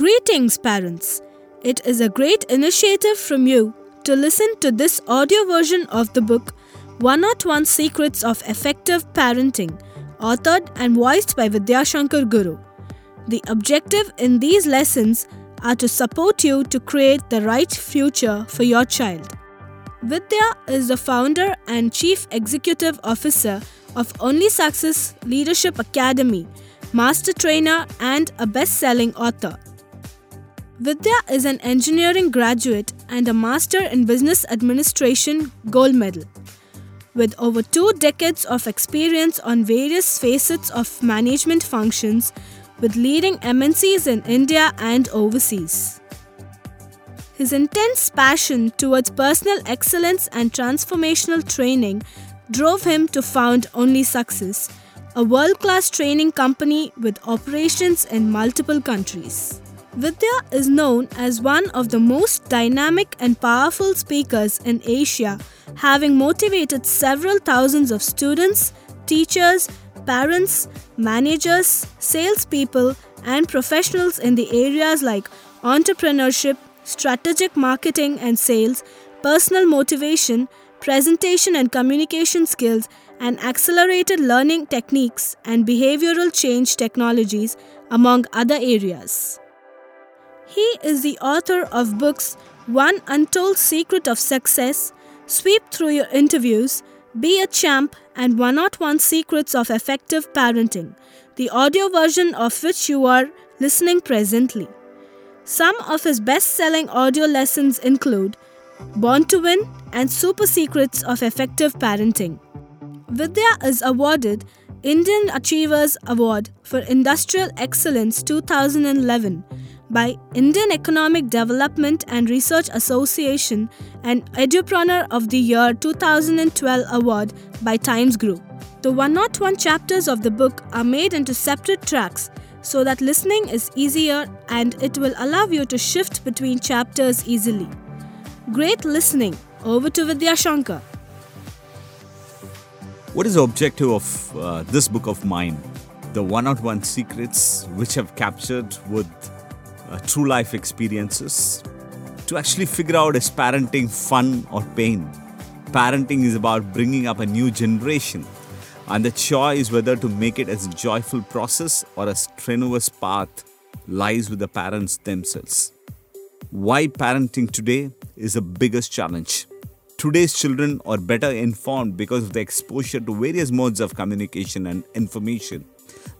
Greetings, parents. It is a great initiative from you to listen to this audio version of the book 101 Secrets of Effective Parenting, authored and voiced by Vidyashankar Guru. The objective in these lessons are to support you to create the right future for your child. Vidya is the founder and chief executive officer of Only Success Leadership Academy, master trainer, and a best selling author. Vidya is an engineering graduate and a master in business administration gold medal. With over two decades of experience on various facets of management functions with leading MNCs in India and overseas. His intense passion towards personal excellence and transformational training drove him to found Only Success, a world class training company with operations in multiple countries. Vidya is known as one of the most dynamic and powerful speakers in Asia, having motivated several thousands of students, teachers, parents, managers, salespeople, and professionals in the areas like entrepreneurship, strategic marketing and sales, personal motivation, presentation and communication skills, and accelerated learning techniques and behavioral change technologies, among other areas. He is the author of books One Untold Secret of Success, Sweep Through Your Interviews, Be a Champ, and 101 Secrets of Effective Parenting, the audio version of which you are listening presently. Some of his best selling audio lessons include Born to Win and Super Secrets of Effective Parenting. Vidya is awarded Indian Achievers Award for Industrial Excellence 2011 by Indian Economic Development and Research Association and Edupreneur of the Year 2012 award by Times Group. The 101 chapters of the book are made into separate tracks so that listening is easier and it will allow you to shift between chapters easily. Great listening. Over to Vidya Shankar. What is the objective of uh, this book of mine? The 101 secrets which have captured with uh, true life experiences to actually figure out is parenting fun or pain. Parenting is about bringing up a new generation, and the choice whether to make it as a joyful process or a strenuous path lies with the parents themselves. Why parenting today is the biggest challenge. Today's children are better informed because of the exposure to various modes of communication and information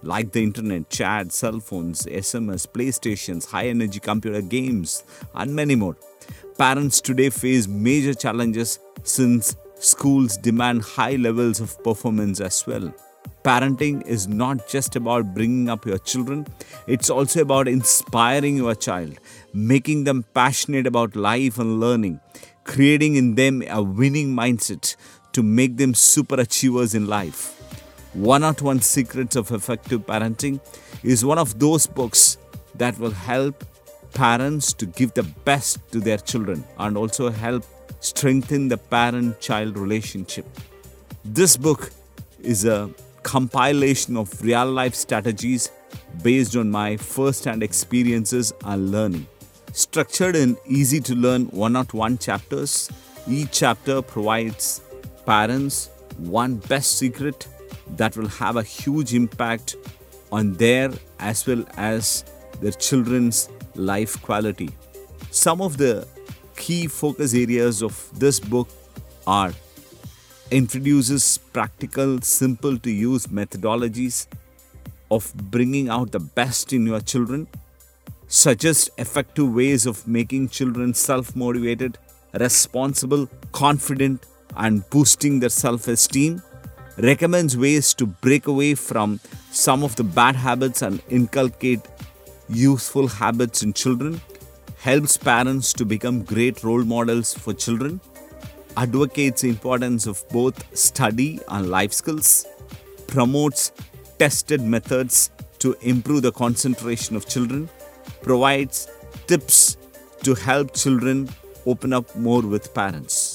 like the internet, chat, cell phones, SMS, PlayStations, high energy computer games, and many more. Parents today face major challenges since schools demand high levels of performance as well. Parenting is not just about bringing up your children, it's also about inspiring your child, making them passionate about life and learning, creating in them a winning mindset to make them super achievers in life. 101 Secrets of Effective Parenting is one of those books that will help parents to give the best to their children and also help strengthen the parent child relationship. This book is a compilation of real life strategies based on my first hand experiences and learning. Structured in easy to learn 101 chapters, each chapter provides parents one best secret that will have a huge impact on their as well as their children's life quality. Some of the key focus areas of this book are introduces practical simple to use methodologies of bringing out the best in your children suggests effective ways of making children self motivated responsible confident and boosting their self esteem recommends ways to break away from some of the bad habits and inculcate useful habits in children, helps parents to become great role models for children, advocates the importance of both study and life skills, promotes tested methods to improve the concentration of children, provides tips to help children open up more with parents.